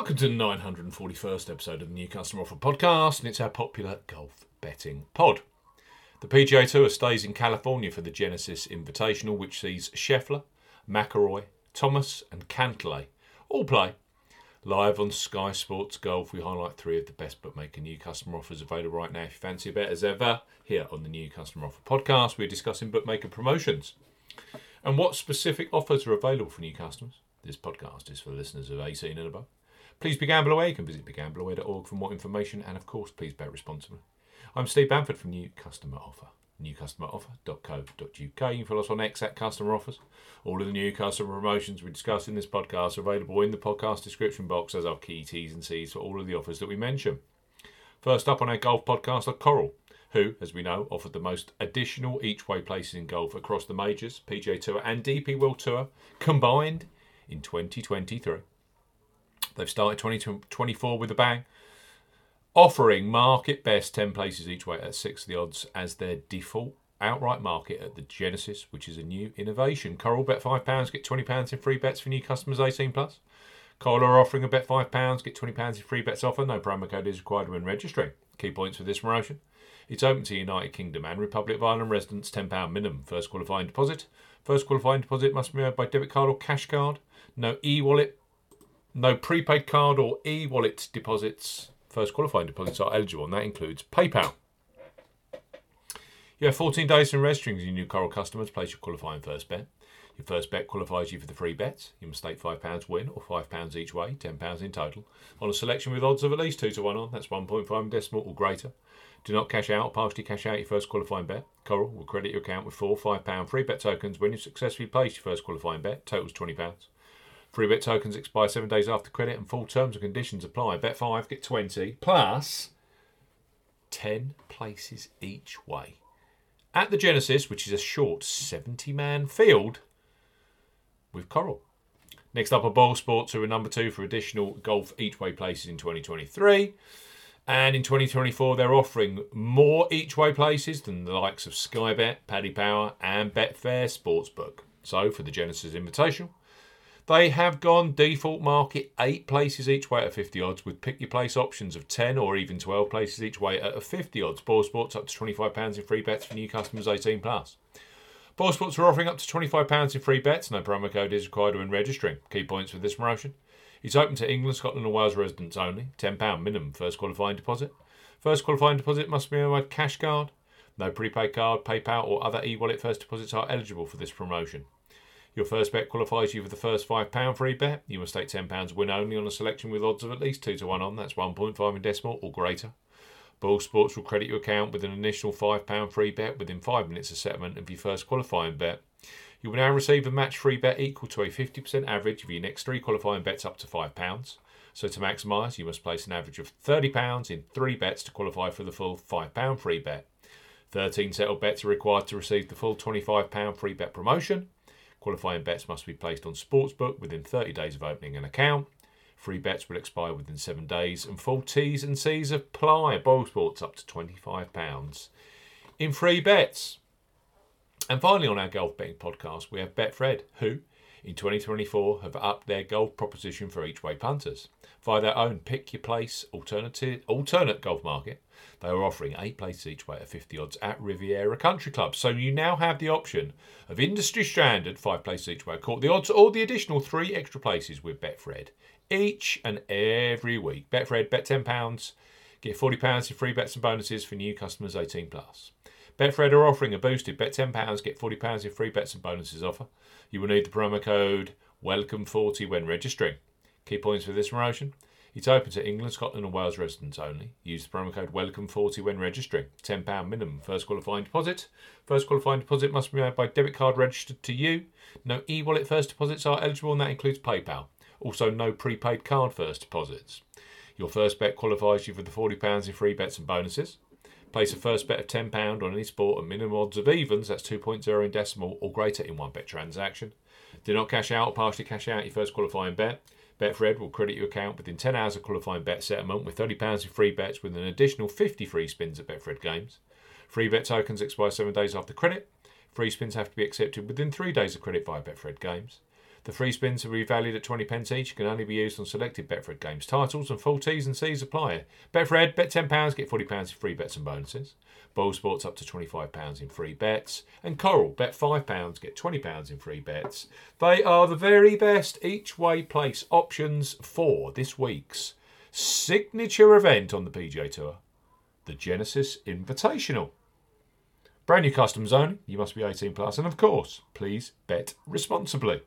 Welcome to the 941st episode of the New Customer Offer Podcast, and it's our popular golf betting pod. The PGA Tour stays in California for the Genesis Invitational, which sees Scheffler, McIlroy, Thomas, and Cantlay all play. Live on Sky Sports Golf, we highlight three of the best bookmaker new customer offers available right now. If you fancy a bet as ever, here on the New Customer Offer Podcast, we're discussing bookmaker promotions and what specific offers are available for new customers. This podcast is for listeners of 18 and above. Please be gamble away. You can visit begambleaware.org for more information, and of course, please bet responsibly. I'm Steve Bamford from New Customer Offer. NewCustomeroffer.co.uk. You can follow us on X at Customer Offers. All of the new customer promotions we discuss in this podcast are available in the podcast description box as our key T's and C's for all of the offers that we mention. First up on our golf podcast are Coral, who, as we know, offered the most additional each way places in golf across the majors, PGA Tour, and DP World Tour combined in 2023. They've started 2024 with a bang, offering market best 10 places each way at 6 of the odds as their default outright market at the Genesis, which is a new innovation. Coral bet £5, get £20 in free bets for new customers 18 plus. Coral are offering a bet £5, get £20 in free bets offer. No promo code is required when registering. Key points for this promotion. It's open to United Kingdom and Republic of Ireland residents, £10 minimum. First qualifying deposit. First qualifying deposit must be made by debit card or cash card. No e wallet, no prepaid card or e wallet deposits. First qualifying deposits are eligible, and that includes PayPal. You have 14 days from registering as your new Coral customers. Place your qualifying first bet. Your first bet qualifies you for the free bets. You must stake £5 win or £5 each way, £10 in total, on a selection with odds of at least 2 to 1 on. That's 1.5 decimal or greater. Do not cash out or partially cash out your first qualifying bet. Coral will credit your account with four £5 free bet tokens when you successfully place your first qualifying bet. Totals £20. Free bet tokens expire seven days after credit and full terms and conditions apply. Bet 5, get 20, plus 10 places each way. At the Genesis, which is a short 70 man field with Coral. Next up are Boyle Sports, who are number two for additional golf each way places in 2023. And in 2024, they're offering more each way places than the likes of Sky Bet, Paddy Power, and Betfair Sportsbook. So for the Genesis Invitational, they have gone default market eight places each way at 50 odds with pick your place options of 10 or even 12 places each way at a 50 odds. Boyle Sports up to £25 in free bets for new customers 18 plus. Boyle Sports are offering up to £25 in free bets. No promo code is required when registering. Key points for this promotion. It's open to England, Scotland, and Wales residents only. £10 minimum first qualifying deposit. First qualifying deposit must be a cash card. No prepaid card, PayPal, or other e wallet first deposits are eligible for this promotion. Your first bet qualifies you for the first £5 free bet. You must stake £10 win only on a selection with odds of at least 2 to 1 on. That's 1.5 in decimal or greater. Boyle Sports will credit your account with an initial £5 free bet within 5 minutes of settlement of your first qualifying bet. You will now receive a match free bet equal to a 50% average of your next three qualifying bets up to £5. So to maximise, you must place an average of £30 in three bets to qualify for the full £5 free bet. 13 settled bets are required to receive the full £25 free bet promotion. Qualifying bets must be placed on Sportsbook within 30 days of opening an account. Free bets will expire within seven days, and full T's and C's apply. Boyle Sports up to £25 in free bets. And finally, on our golf betting podcast, we have Betfred, who in 2024 have upped their golf proposition for each way punters. Via their own pick your place alternative alternate golf market, they are offering eight places each way at 50 odds at Riviera Country Club. So you now have the option of industry standard five places each way, caught the odds or the additional three extra places with Betfred each and every week. Betfred, bet £10, get £40 in free bets and bonuses for new customers 18 plus. Betfred are offering a boosted bet £10, get £40 in free bets and bonuses offer. You will need the promo code WELCOME40 when registering. Key points for this promotion. It's open to England, Scotland, and Wales residents only. Use the promo code WELCOME40 when registering. £10 minimum. First qualifying deposit. First qualifying deposit must be made by debit card registered to you. No e wallet first deposits are eligible, and that includes PayPal. Also, no prepaid card first deposits. Your first bet qualifies you for the £40 in free bets and bonuses. Place a first bet of £10 on any sport at minimum odds of evens, that's 2.0 in decimal, or greater in one bet transaction. Do not cash out or partially cash out your first qualifying bet. Betfred will credit your account within 10 hours of qualifying bet settlement with £30 in free bets with an additional 50 free spins at Betfred games. Free bet tokens expire seven days after credit. Free spins have to be accepted within three days of credit via Betfred games. The free spins are revalued at 20 pence each, can only be used on selected Betfred games titles, and full T's and C's apply. Betfred, bet £10, get £40 in free bets and bonuses. Boyle Sports up to £25 in free bets. And Coral, bet £5, get £20 in free bets. They are the very best each way place options for this week's signature event on the PGA Tour, the Genesis Invitational. Brand new customs only, you must be 18 plus, and of course, please bet responsibly.